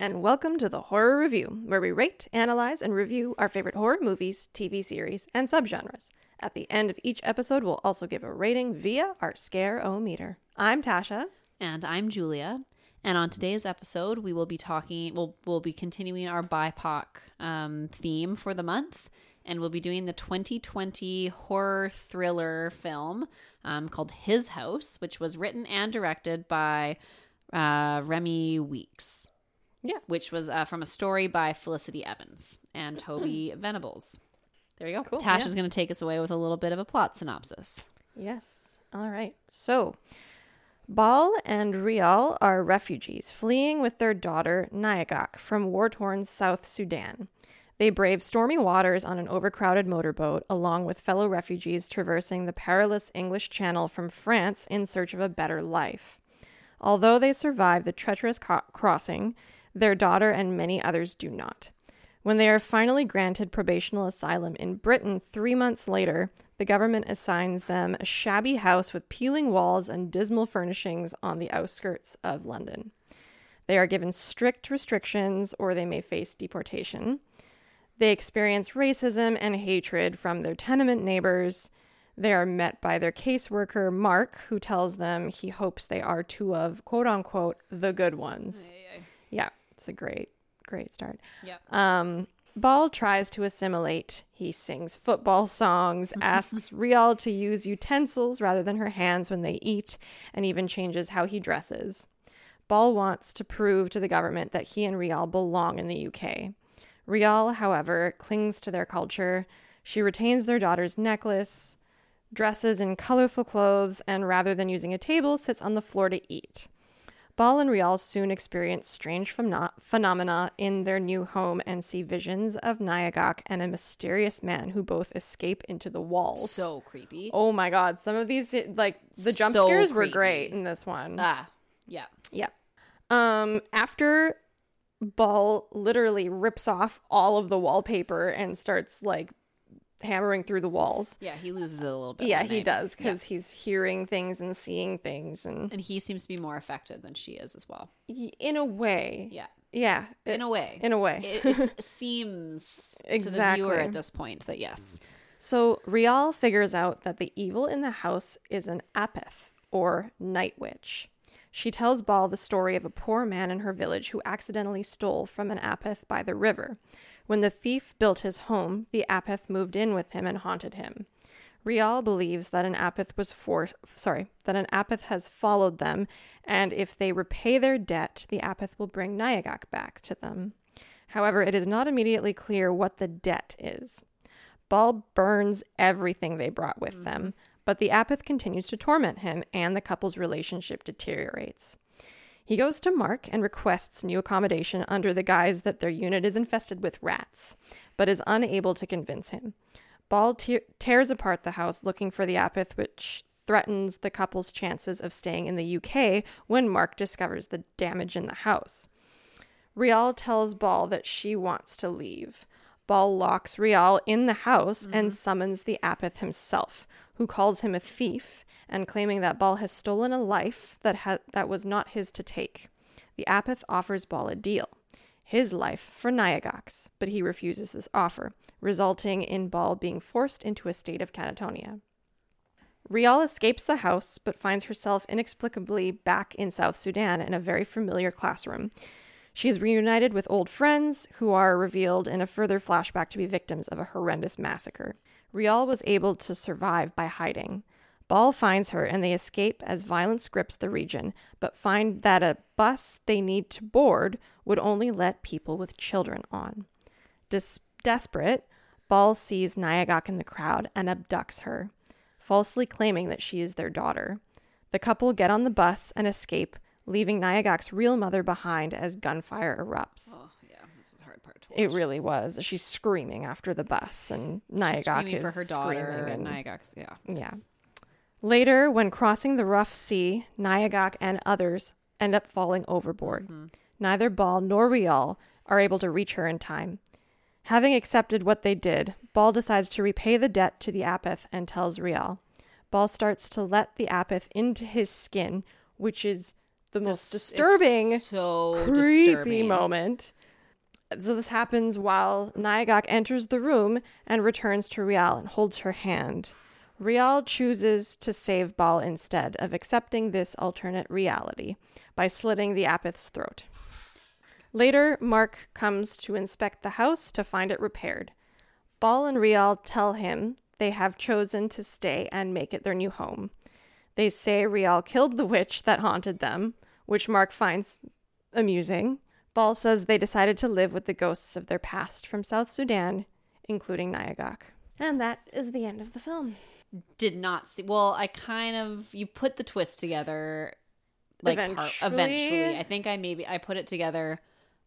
And welcome to the Horror Review, where we rate, analyze, and review our favorite horror movies, TV series, and subgenres. At the end of each episode, we'll also give a rating via our Scare-O-Meter. I'm Tasha. And I'm Julia. And on today's episode, we will be talking, we'll, we'll be continuing our BIPOC um, theme for the month. And we'll be doing the 2020 horror thriller film um, called His House, which was written and directed by uh, Remi Weekes. Yeah. Which was uh, from a story by Felicity Evans and Toby Venables. There you go. Cool, Tasha's yeah. going to take us away with a little bit of a plot synopsis. Yes. All right. So, Bol and Rial are refugees fleeing with their daughter Nyagak from war torn South Sudan. They brave stormy waters on an overcrowded motorboat, along with fellow refugees traversing the perilous English Channel from France in search of a better life. Although they survive the treacherous co- crossing, their daughter and many others do not. When they are finally granted probational asylum in Britain three months later, the government assigns them a shabby house with peeling walls and dismal furnishings on the outskirts of London. They are given strict restrictions or they may face deportation. They experience racism and hatred from their tenement neighbors. They are met by their caseworker, Mark, who tells them he hopes they are two of quote unquote the good ones. Yeah, it's a great, great start. Yep. Um, Bol tries to assimilate. He sings football songs, asks Rial to use utensils rather than her hands when they eat, and even changes how he dresses. Bol wants to prove to the government that he and Rial belong in the UK. Rial, however, clings to their culture. She retains their daughter's necklace, dresses in colorful clothes, and rather than using a table, sits on the floor to eat. Bol and Rial soon experience strange phenom- phenomena in their new home and see visions of Nyagak and a mysterious man who both escape into the walls. So creepy. oh my god, some of these like the jump So scares were great in this one. Ah, yeah. Yeah. Um, after Bol literally rips off all of the wallpaper and starts like hammering through the walls. Yeah, he loses it a little bit. Yeah, he night. does because he's hearing things and seeing things, and And he seems to be more affected than she is as well. in a way, Yeah. yeah, In a way. in a way. it, it seems to the Exactly. viewer at this point that yes. So Rial figures out that the evil in the house is an apeth or night witch. She tells Bol the story of a poor man in her village who accidentally stole from an apeth by the river. When the thief built his home, the apeth moved in with him and haunted him. Rial believes that an apeth was for sorry, that an apeth has followed them, and if they repay their debt, the apeth will bring Nyagak back to them. However, it is not immediately clear what the debt is. Bol burns everything they brought with them, mm-hmm. But the apeth continues to torment him, and the couple's relationship deteriorates. He goes to Mark and requests new accommodation under the guise that their unit is infested with rats, but is unable to convince him. Bol te- tears apart the house looking for the apeth, which threatens the couple's chances of staying in the UK when Mark discovers the damage in the house. Rial tells Bol that she wants to leave. Bol locks Rial in the house and mm-hmm. summons the apeth himself, who calls him a thief and claiming that Bol has stolen a life that ha- that was not his to take. The apeth offers Bol a deal. His life for Nyagak's, but he refuses this offer, resulting in Bol being forced into a state of catatonia. Rial escapes the house, but finds herself inexplicably back in South Sudan in a very familiar classroom. She is reunited with old friends who are revealed in a further flashback to be victims of a horrendous massacre. Rial was able to survive by hiding. Bol finds her and they escape as violence grips the region, but find that a bus they need to board would only let people with children on. Des- desperate, Bol sees Nyagak in the crowd and abducts her, falsely claiming that she is their daughter. The couple get on the bus and escape, leaving Nyagak's real mother behind as gunfire erupts. Oh this is a hard part to watch. It really was. She's screaming after the bus, and Nyagak screaming is for her daughter screaming and and- Nyagak's yeah. yeah. Later, when crossing the rough sea, Nyagak and others end up falling overboard. Mm-hmm. Neither Bol nor Rial are able to reach her in time. Having accepted what they did, Bol decides to repay the debt to the Apeth and tells Rial. Bol starts to let the Apeth into his skin, which is the most Dis- disturbing so creepy disturbing. moment. So this happens while Nyagak enters the room and returns to Rial and holds her hand. Rial chooses to save Bol instead of accepting this alternate reality by slitting the Apeth's throat. Later, Mark comes to inspect the house to find it repaired. Bol and Rial tell him they have chosen to stay and make it their new home. They say Rial killed the witch that haunted them, which Mark finds amusing. Bol says they decided to live with the ghosts of their past from South Sudan, including Nyagak. And that is the end of the film. Did not see. Well, I kind of you put the twist together, like part- Eventually. eventually. I think I maybe I put it together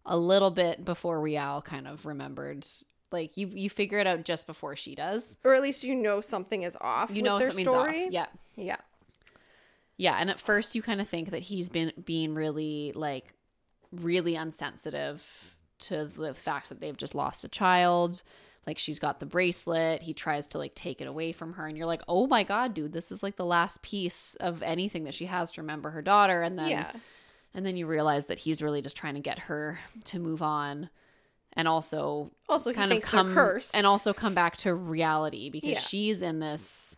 a little bit before Rial kind of remembered. Like you, you figure it out just before she does. Or at least you know something is off. You with know their something's story. off. Yeah, Yeah. yeah. And at first, you kind of think that he's been being really like really unsensitive to the fact that they've just lost a child. Like she's got the bracelet. He tries to like take it away from her, and you're like, oh my god, dude, this is like the last piece of anything that she has to remember her daughter. And then yeah. and then you realize that he's really just trying to get her to move on, and also Also, kind of come and also come back to reality because Yeah. she's in this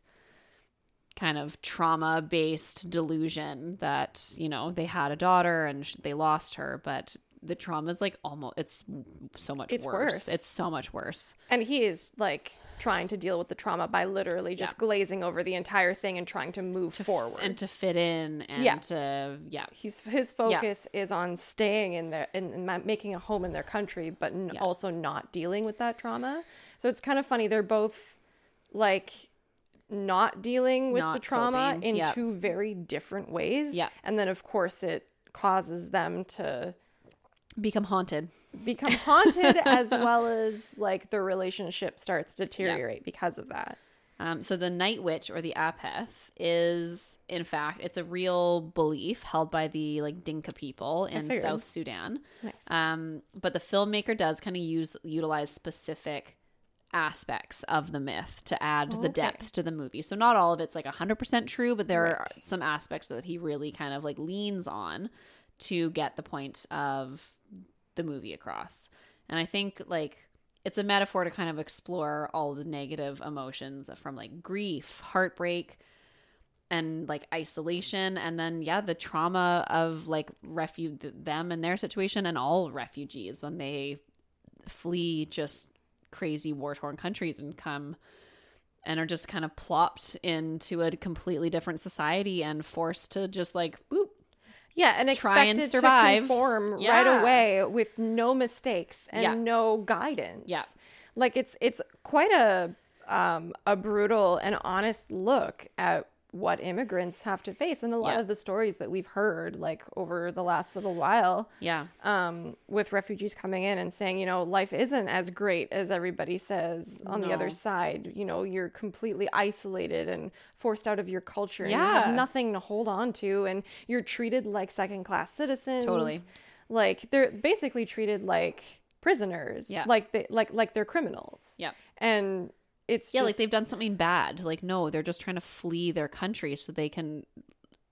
kind of trauma based delusion that you know they had a daughter and they lost her but the trauma is like almost it's so much It's worse. worse. it's so much worse and he is like trying to deal with the trauma by literally just glazing over the entire thing and trying to move forward. and to fit in and Yeah. to yeah He's his focus is on staying in their and, making a home in their country, but n- Yeah. also not dealing with that trauma. So it's kind of funny. They're both like not dealing with the trauma coping. in Yeah. two very different ways. Yeah. and then of course it causes them to become haunted become haunted as well as like their relationship starts to deteriorate because of that. Um, so the night witch or the apeth is, in fact, it's a real belief held by the like Dinka people in. South Sudan. Nice. Um, but the filmmaker does kind of use utilize specific aspects of the myth to add the Okay. depth to the movie. So not all of it's like 100% true, but there are some aspects that he really kind of like leans on to get the point of the movie across. And I think like it's a metaphor to kind of explore all the negative emotions from like grief, heartbreak, and like isolation and then yeah the trauma of like refu- them and their situation and all refugees when they flee just crazy war torn countries and come and are just kind of plopped into a completely different society and forced to just like boop Yeah, and try and expected survive. to conform right away with no mistakes and Yeah. no guidance. Yeah. like it's it's quite a um, a brutal and honest look at what immigrants have to face, and a lot Yeah. of the stories that we've heard like over the last little while. yeah Um, with refugees coming in and saying, you know, life isn't as great as everybody says on the other side. You know, you're completely isolated and forced out of your culture. And you Yeah. have nothing to hold on to, and you're treated like second class citizens. Totally. Like they're basically treated like prisoners. Yeah. Like they like like they're criminals. yeah And it's yeah like they've done something bad. Like no they're just trying to flee their country so they can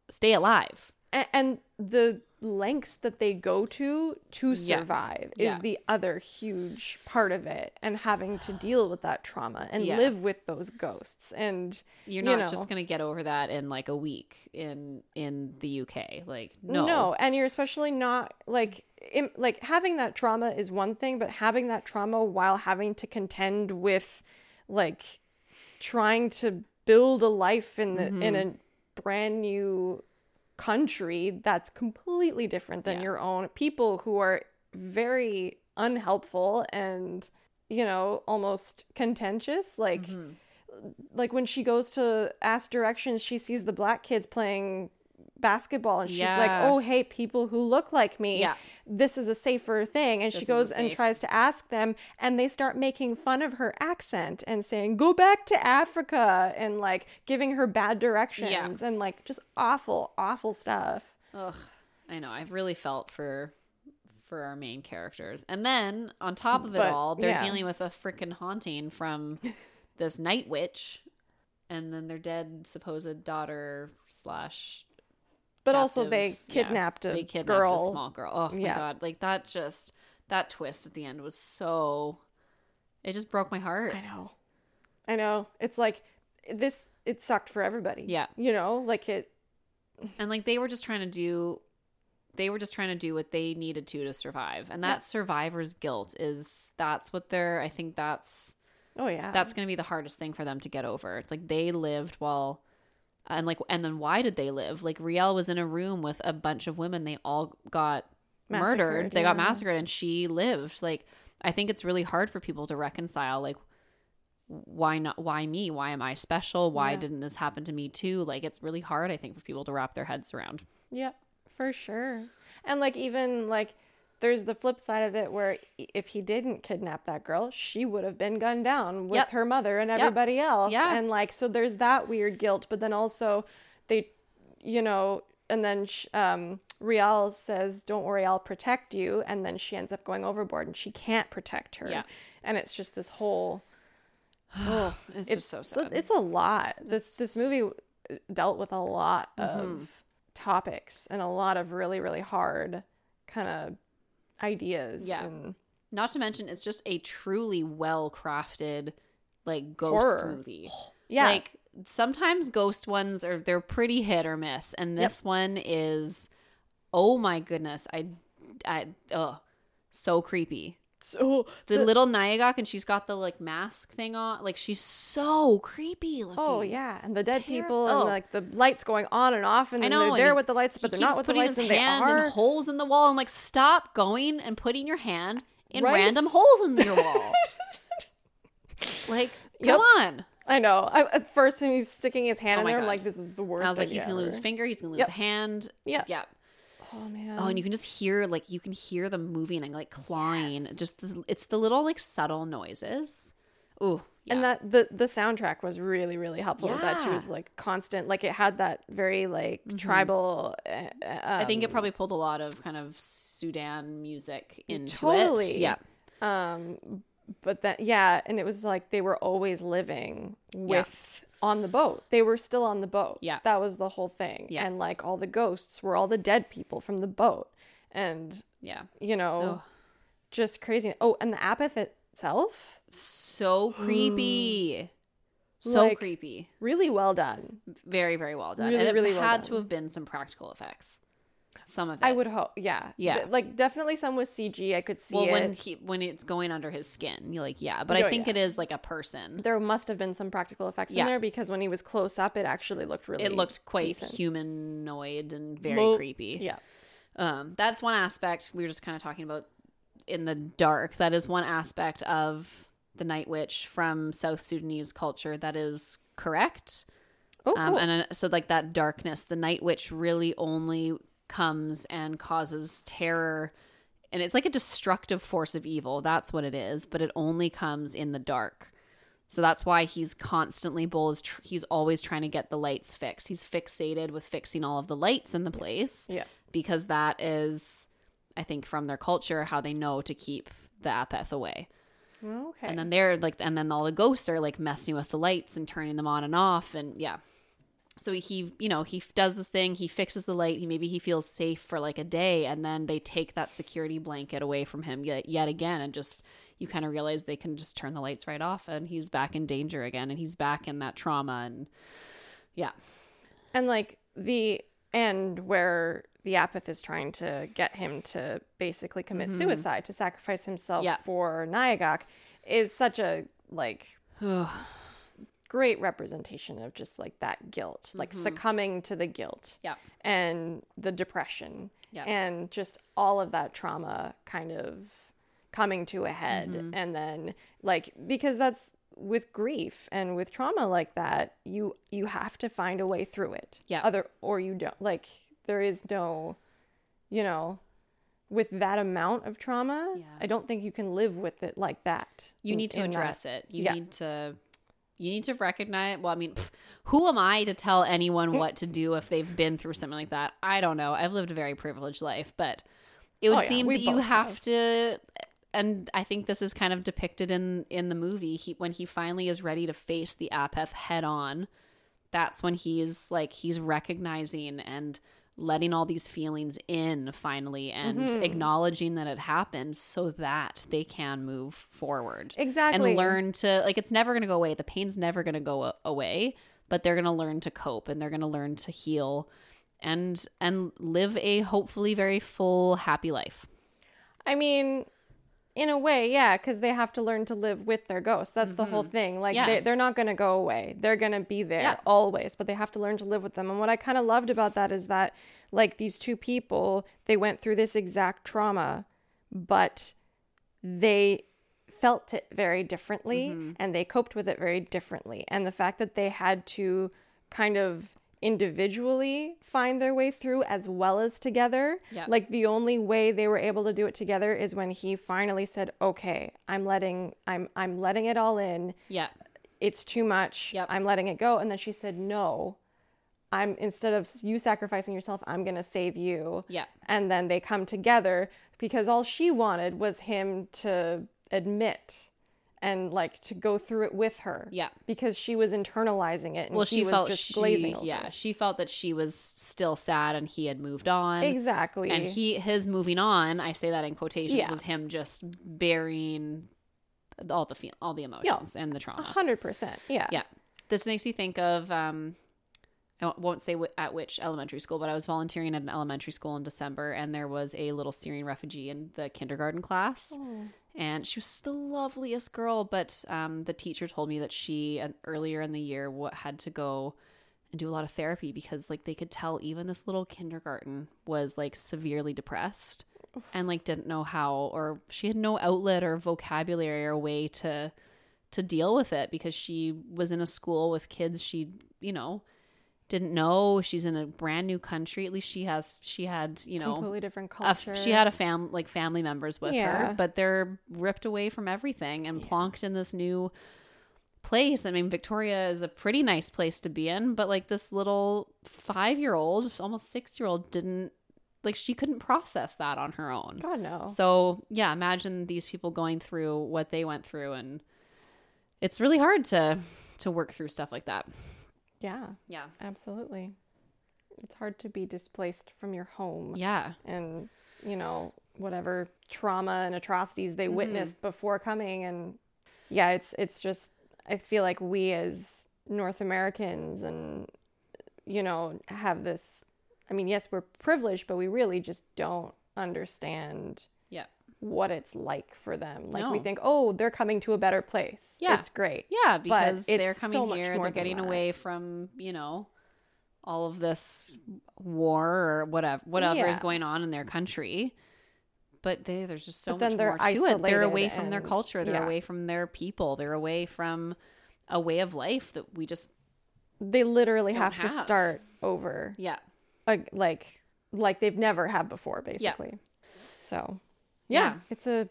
stay alive. A- and the lengths that they go to to survive Yeah. is the other huge part of it and having to deal with that trauma and Yeah. live with those ghosts. And you're you not know, just going to get over that in like a week in in the UK like no. No and you're especially not like im- like having that trauma is one thing but having that trauma while having to contend with like trying to build a life in the in Mm-hmm. a brand new country that's completely different than Yeah. your own people who are very unhelpful and you know almost contentious like Mm-hmm. like when she goes to ask directions she sees the black kids playing basketball and she's like oh hey people who look like me Yeah. this is a safer thing and This she goes and tries to ask them and they start making fun of her accent and saying go back to africa and like giving her bad directions and like just awful awful stuff Ugh, I know. I've really felt for for our main characters, and then on top of it But, all, they're yeah. dealing with a freaking haunting from this night witch, and then their dead supposed daughter slash But also, captive- they yeah, kidnapped a they kidnapped girl. a small girl. Oh my Yeah. god, like that just that twist at the end was so. It just broke my heart. I know. I know. It's like this. It sucked for everybody. Yeah. You know, like it. and like they were just trying to do they were just trying to do what they needed to to survive and that Yeah. survivor's guilt is that's what they're i think that's Oh yeah. that's going to be the hardest thing for them to get over it's like they lived while and like and then why did they live? Like Rial was in a room with a bunch of women. They all got murdered. Massacred, they got massacred and she lived. Like i think it's really hard for people to reconcile like why not why me? Why am i special? Why Yeah. didn't this happen to me too? Like it's really hard i think for people to wrap their heads around. Yeah for sure. And like even like there's the flip side of it where if he didn't kidnap that girl, she would have been gunned down with Yep. her mother and everybody else. Yeah. And like so there's that weird guilt, but then also they you know, and then um Rial says, "Don't worry, I'll protect you." And then she ends up going overboard and she can't protect her. Yeah. And it's just this whole oh, it's, it's just so sad. it's a lot. This this movie uh, dealt with a lot Mm-hmm. of topics and a lot of really really hard kind of ideas. Yeah. and- Not to mention, it's just a truly well crafted, like ghost Horror. movie. yeah. Like sometimes ghost ones are they're pretty hit or miss, and this one is, oh my goodness, I, I, oh, so creepy. So The, little Nyagak and she's got the like mask thing on, like she's so creepy. Looking. Oh yeah, and the dead Terri- people oh. and like the lights going on and off, and I know, they're there he- with the lights, but they're not with the lights, his and they hand are. in holes in the wall. I'm like, stop going and putting your hand in Right? random holes in your wall. like, Yep. come on. I know. I, at first, when he's sticking his hand Oh in there, I'm like, this is the worst. And I was like, he's gonna lose a finger, he's gonna lose Yep. a hand. Yeah. Yeah. Oh man. Oh, and you can just hear like you can hear them moving and like clawing. Just the, it's the little like subtle noises. Ooh. Yeah. And that the the soundtrack was really really helpful. with That she was like constant, like it had that very like tribal. Uh, I think it um, probably pulled a lot of kind of Sudan music into totally. it. Yeah. Um, but then yeah, and it was like they were always living with on the boat. They were still on the boat. Yeah. that was the whole thing. Yeah. and like all the ghosts were all the dead people from the boat, and Yeah. you know, Oh. just crazy. Oh, and the apeth itself, So creepy. So Like- creepy. really well done. Very, very well done. Really, and it really well had to have been some practical effects. Some of it. I would hope. Yeah, Yeah. Like definitely some with CG. I could see Well, it. when he when it's going under his skin, you're like, yeah. But I Oh, think yeah. it is like a person. there must have been some practical effects Yeah. in there because when he was close up, it actually looked really. It looked quite decent. humanoid and very Well, creepy. Yeah. Um, that's one aspect we were just kind of talking about in the dark. That is one aspect of the Night Witch from South Sudanese culture that is correct. Oh, Um, and uh, so, like that darkness, the Night Witch really only comes and causes terror. And it's like a destructive force of evil. That's what it is. But it only comes in the dark. So that's why he's constantly Bol is tr- he's always trying to get the lights fixed. He's fixated with fixing all of the lights in the place yeah. because that is, I think, from their culture how they know to keep the apeth away. Okay. And then they're like, and then all the ghosts are like messing with the lights and turning them on and off, and yeah. So he, you know, he does this thing. He fixes the light. He maybe he feels safe for like a day, and then they take that security blanket away from him yet, yet again, and just you kind of realize they can just turn the lights right off, and he's back in danger again, and he's back in that trauma, and yeah, and like the end where the apeth is trying to get him to basically commit suicide to sacrifice himself Mm-hmm. Yeah. for Nyagak is such a like great representation of just like that guilt, like succumbing to the guilt. Mm-hmm. Yeah. And the depression. Yeah. And just all of that trauma kind of coming to a head. Mm-hmm. And then like because that's with grief and with trauma like that, you you have to find a way through it. Yeah. Other or you don't like there is no you know with that amount of trauma, Yeah. I don't think you can live with it like that. you need to in that- address it. You Yeah. need to you need to recognize well, I mean, pff, who am I to tell anyone what to do if they've been through something like that? I don't know. I've lived a very privileged life, but it would Oh, yeah, seem we that you have have. to and I think this is kind of depicted in in the movie. He when he finally is ready to face the Apeth head on, that's when he's like he's recognizing and letting all these feelings in finally and Mhm. acknowledging that it happened so that they can move forward Exactly. and learn to like it's never going to go away the pain's never going to go away but they're going to learn to cope and they're going to learn to heal and and live a hopefully very full happy life I mean, in a way, yeah, because they have to learn to live with their ghosts. That's the whole thing. Like, Mm-hmm. Yeah. they, they're not going to go away. They're going to be there Yeah. always, but they have to learn to live with them. And what I kind of loved about that is that, like, these two people, they went through this exact trauma, but they felt it very differently Mm-hmm. and they coped with it very differently. And the fact that they had to kind of individually find their way through as well as together. Yeah. Like the only way they were able to do it together is when he finally said, "Okay, I'm letting I'm I'm letting it all in. yeah It's too much. Yep. I'm letting it go." And then she said, "No. I'm instead of you sacrificing yourself, I'm going to save you." yeah And then they come together because all she wanted was him to admit and like to go through it with her. Yeah. Because she was internalizing it and well he she was felt just she, glazing over. yeah she felt that she was still sad and he had moved on Exactly. and he his moving on i say that in quotations Yeah. was him just burying all the feel all the emotions and the A trauma hundred percent. Yeah. yeah this makes me think of um I won't- say wh- at which elementary school, but I was volunteering at an elementary school in December, and there was a little Syrian refugee in the kindergarten class, Oh. And she was the loveliest girl. But um, the teacher told me that she uh, earlier in the year what had to go and do a lot of therapy because like they could tell even this little kindergarten was like severely depressed and like didn't know how or she had no outlet or vocabulary or way to to deal with it because she was in a school with kids she you know didn't know she's in a brand new country at least she has she had you know Completely different a culture. she had a fam like family members with Yeah. her but they're ripped away from everything and plonked in this new place i mean victoria is a pretty nice place to be in but like this little five year old almost six year old didn't like she couldn't process that on her own God no. so yeah imagine these people going through what they went through and it's really hard to to work through stuff like that yeah. yeah Absolutely. It's hard to be displaced from your home yeah and, you know, whatever trauma and atrocities they Mhm. witnessed before coming and yeah, it's it's just I feel like we as North Americans and you know, have this I mean, yes, we're privileged, but we really just don't understand what it's like for them. Like we think, "Oh, they're coming to a better place." Yeah. It's great. Yeah, because they're coming much here, they're getting away from, you know, all of this war or whatever whatever is going on in their country. But they, there's just so much they're more to it. They're away from their culture. They're yeah. away from their people. They're away from a way of life that we just They literally Don't have, to start over. yeah like like they've never had before basically so yeah, Yeah. it's a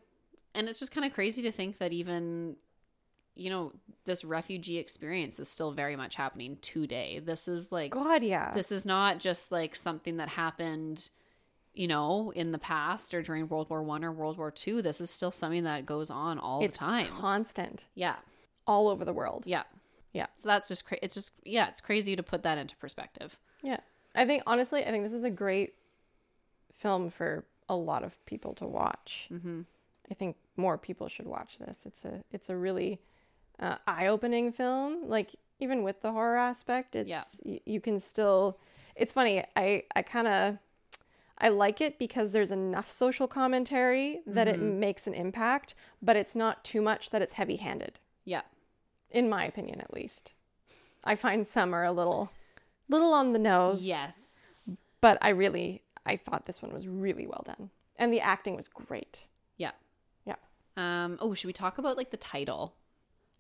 and it's just kind of crazy to think that even you know this refugee experience is still very much happening today. This is like god yeah. this is not just like something that happened you know in the past or during world war one or world war two. This is still something that goes on all it's the time. constant. Yeah. All over the world. Yeah. Yeah. so that's just cra- it's just yeah it's crazy to put that into perspective. Yeah. I think honestly i think this is a great film for a lot of people to watch mm-hmm. i think more people should watch this it's a it's a really uh, eye-opening film like even with the horror aspect it's Yeah. y- you can still it's funny i i kind of I like it because there's enough social commentary that it Mhm. makes an impact, but it's not too much that it's heavy handed, yeah in my opinion at least. I find some are a little little on the nose. yes But I really I thought this one was really well done. And the acting was great. yeah Yeah. um oh should we talk about like the title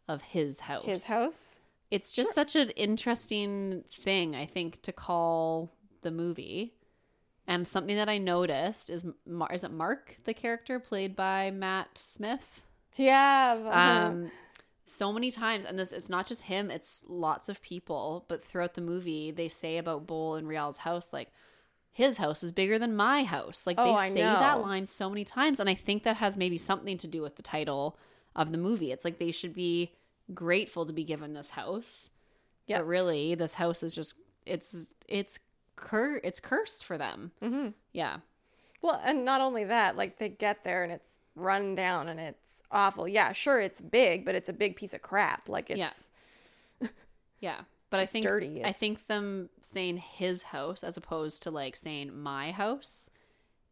of his house His house. it's just such an interesting thing i think to call the movie and something that i noticed is Mar- is it mark the character played by matt smith Yeah. uh-huh. um so many times and this it's not just him it's lots of people but throughout the movie they say about Bol and Rial's house like his house is bigger than my house like Oh, they I say that line so many times and i think that has maybe something to do with the title of the movie it's like they should be grateful to be given this house Yep. but really this house is just it's it's cur it's cursed for them. Mm-hmm. Yeah. Well, and not only that, like they get there and it's run down and it's awful. Yeah, sure, it's big, but it's a big piece of crap. Like it's Yeah. Yeah. But I think dirty. I think them saying his house as opposed to like saying my house,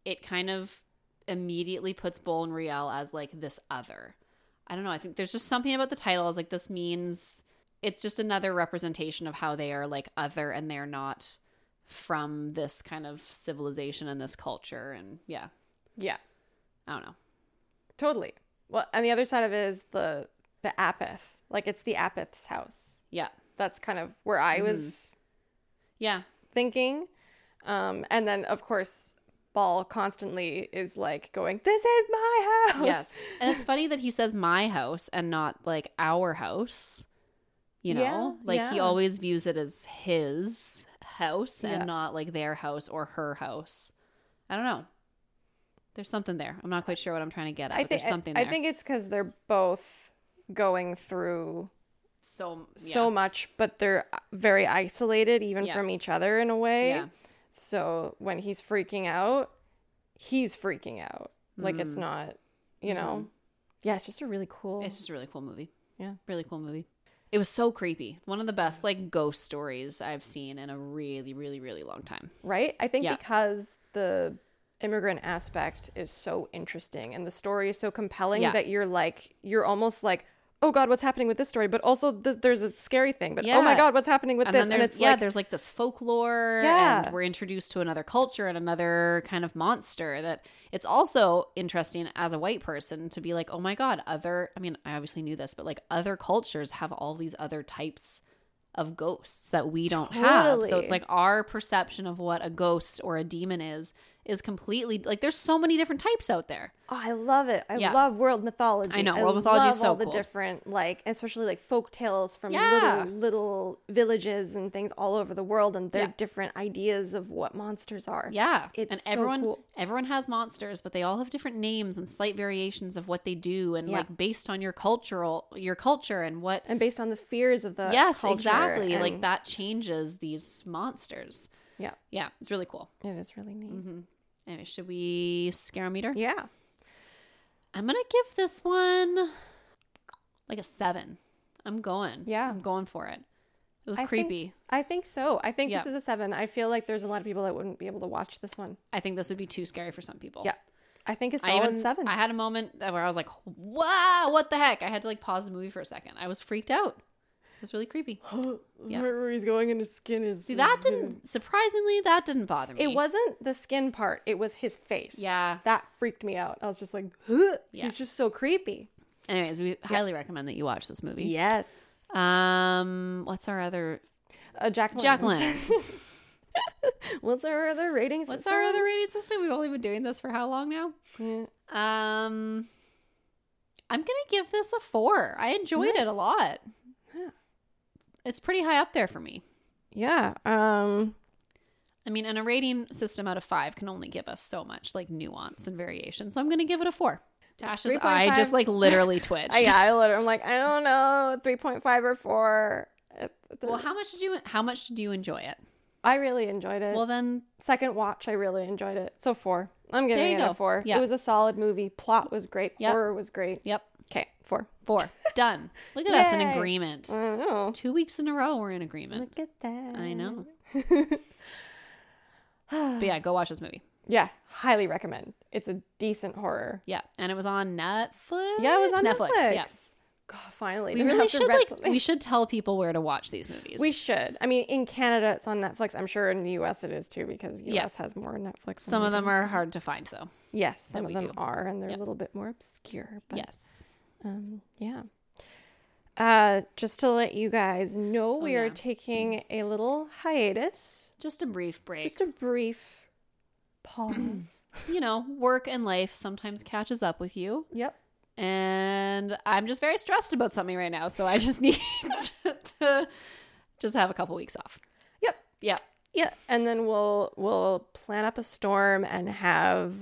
it kind of immediately puts Bol and Rial as like this other. I don't know. I think there's just something about the title is like this means it's just another representation of how they are like other and they're not from this kind of civilization and this culture and yeah, yeah, I don't know. totally. Well, and the other side of it is the the apeth. Like it's the apeth's house. Yeah. That's kind of where I was Yeah. thinking. Um, and then of course Bol constantly is like going, "This is my house." Yes. And it's funny that he says my house and not like our house. You know, Yeah, like he always views it as his house Yeah. and not like their house or her house. I don't know. There's something there. I'm not quite sure what I'm trying to get at, I think there's something there. I think it's because they're both going through so so much, but they're very isolated even Yeah. from each other in a way. Yeah. So when he's freaking out, he's freaking out. Like it's Mm. not, you know. Yeah, it's just a really cool. It's just a really cool movie. Yeah. Really cool movie. It was so creepy. One of the best like ghost stories I've seen in a really, really, really long time. right? I think Yeah. because the immigrant aspect is so interesting and the story is so compelling Yeah. that you're like you're almost like oh god what's happening with this story but also th- there's a scary thing but oh my god what's happening with and this then and there's it's yeah, like there's like this folklore, Yeah. and we're introduced to another culture and another kind of monster. That it's also interesting as a white person to be like, oh my god, other. I mean, I obviously knew this, but like other cultures have all these other types of ghosts that we don't have. So it's like our perception of what a ghost or a demon is is completely like there's so many different types out there. Oh, I love it. I Yeah. love world mythology. I know, world mythology is so all the different, like, especially like folk tales from Yeah. little little villages and things all over the world, and their Yeah. different ideas of what monsters are. Yeah. It's and so everyone cool. everyone has monsters, but they all have different names and slight variations of what they do and like based on your cultural your culture and what and based on the fears of the Yes, exactly. Like that changes these monsters. Yeah, Yeah, it's really cool. it is really neat. hmm Anyway, should we scare meter? Yeah, I'm gonna give this one like a seven. I'm going. Yeah. I'm going for it. It was I think- creepy. I think so. I think this is a seven. I feel like there's a lot of people that wouldn't be able to watch this one. I think this would be too scary for some people. Yeah, I think a I solid even seven. I had a moment where I was like, "Wow, what the heck?" I had to like pause the movie for a second. I was freaked out. It was really creepy. Yeah. Where he's going and his skin is. See, that didn't surprisingly that didn't bother me. It wasn't the skin part. It was his face. Yeah. that freaked me out. I was just like, "Huh." Yeah. he's just so creepy. Anyways, we highly recommend that you watch this movie. Yes, Um, what's our other uh, Jacqueline. Jacqueline? What's our other rating What's system? our other rating system? We've only been doing this for how long now? Yeah. Um, I'm gonna give this a four. I enjoyed it a lot. It's pretty high up there for me. Yeah. Um. I mean, and a rating system out of five can only give us so much like nuance and variation. So I'm gonna give it a four. Tash's eye just like literally twitched. I, yeah, I literally, I'm like, I don't know, three point five or four. Well, how much did you how much did you enjoy it? I really enjoyed it. Well, then Second watch, I really enjoyed it. So four. I'm giving it go. a four. Yeah. It was a solid movie. Plot was great. Yep. Horror was great. yep, Okay, four. four done. Look at us in Yay. agreement. I don't know. Two weeks in a row, we're in agreement. Look at that. I know. But yeah, go watch this movie. Yeah, highly recommend. It's a decent horror. Yeah, and it was on Netflix. Yeah, it was on Netflix. Yeah, God, finally. we really have to should rent like something. we should tell people where to watch these movies. We should. I mean, in Canada, it's on Netflix. I'm sure in the US it is too because US Yeah. has more Netflix. Some of them are hard to find though. Yes, some of we them do. are, and they're a little bit more obscure. But yes. Um, yeah. Uh, just to let you guys know, we are Oh, yeah. taking a little hiatus, Just a brief break. just a brief pause. you know, work and life sometimes catches up with you. yep. And I'm just very stressed about something right now, so I just need to, to just have a couple weeks off. Yep. Yeah. Yeah, and then we'll we'll plan up a storm and have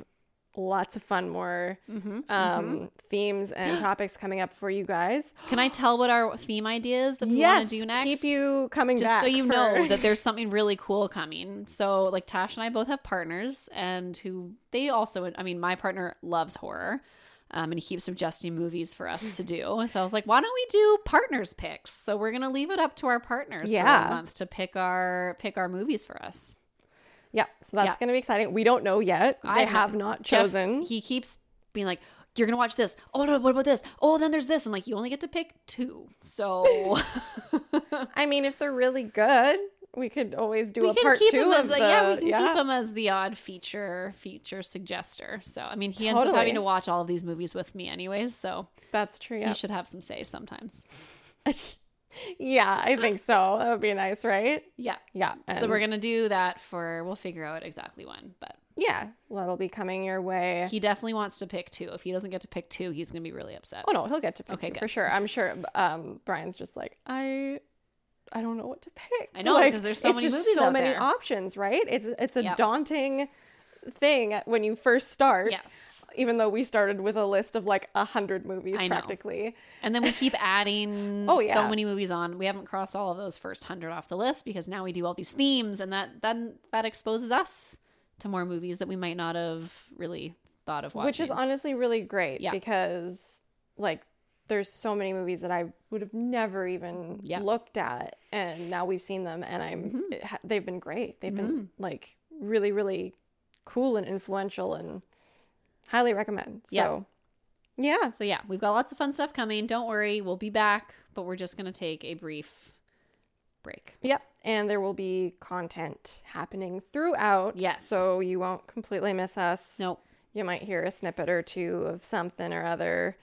lots of fun more Mm-hmm. um, themes and topics coming up for you guys. Can I tell what our theme idea is that we want to do next? keep you coming just back. so you for- know that there's something really cool coming. So, like Tash and I both have partners, and who they also, I mean, my partner loves horror, um, and he keeps suggesting movies for us to do. So I was like, why don't we do partners picks? So we're gonna leave it up to our partners for Yeah. a month to pick our pick our movies for us. Yeah, so that's Yeah. going to be exciting. We don't know yet. I have not Jeff, chosen. he keeps being like. You're gonna watch this. Oh no! What about this? Oh, then there's this. I'm like, you only get to pick two. So I mean, if they're really good, we could always do we a part two of the a, yeah we can yeah. keep him as the odd feature feature suggester so i mean he ends up having to watch all of these movies with me anyways so That's true. Yeah. he should have some say sometimes yeah, I think so. That would be nice, right? yeah Yeah. so we're gonna do that for we'll figure out exactly when but yeah, well, it'll be coming your way. he definitely wants to pick two if he doesn't get to pick two he's gonna be really upset Oh no, he'll get to pick Okay, two good. for sure. I'm sure. Um, Brian's just like I, I don't know what to pick. I know, Like, 'cause there's so it's many just movies so out many there. options, right? It's it's a Yep. daunting thing when you first start. yes Even though we started with a list of like a hundred movies practically. and then we keep adding Oh, yeah. so many movies on we haven't crossed all of those first hundred off the list because now we do all these themes and that then that exposes us to more movies that we might not have really thought of watching which is honestly really great Yeah. because like there's so many movies that I would have never even Yeah. looked at and now we've seen them and I'm Mm-hmm. it they've been great. They've been like really really cool and influential and highly recommend. Yeah. So yeah. So yeah, we've got lots of fun stuff coming. Don't worry, we'll be back, but we're just going to take a brief break. Yep. And there will be content happening throughout. Yes. So you won't completely miss us. Nope. You might hear a snippet or two of something or other.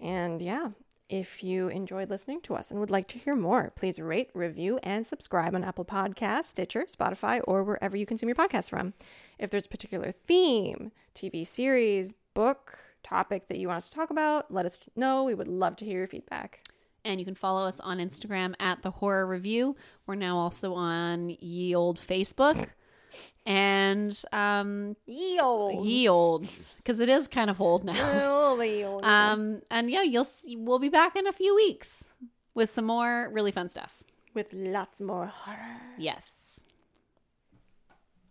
And yeah, if you enjoyed listening to us and would like to hear more, please rate, review, and subscribe on Apple Podcasts, Stitcher, Spotify, or wherever you consume your podcasts from. If there's a particular theme, TV series, book, topic that you want us to talk about, let us know. We would love to hear your feedback. And you can follow us on Instagram at the Horror Review. We're now also on Ye Old Facebook and um, Yo. Ye Old because it is kind of old now. Um, and yeah, you'll see, we'll be back in a few weeks with some more really fun stuff. With lots more horror. Yes.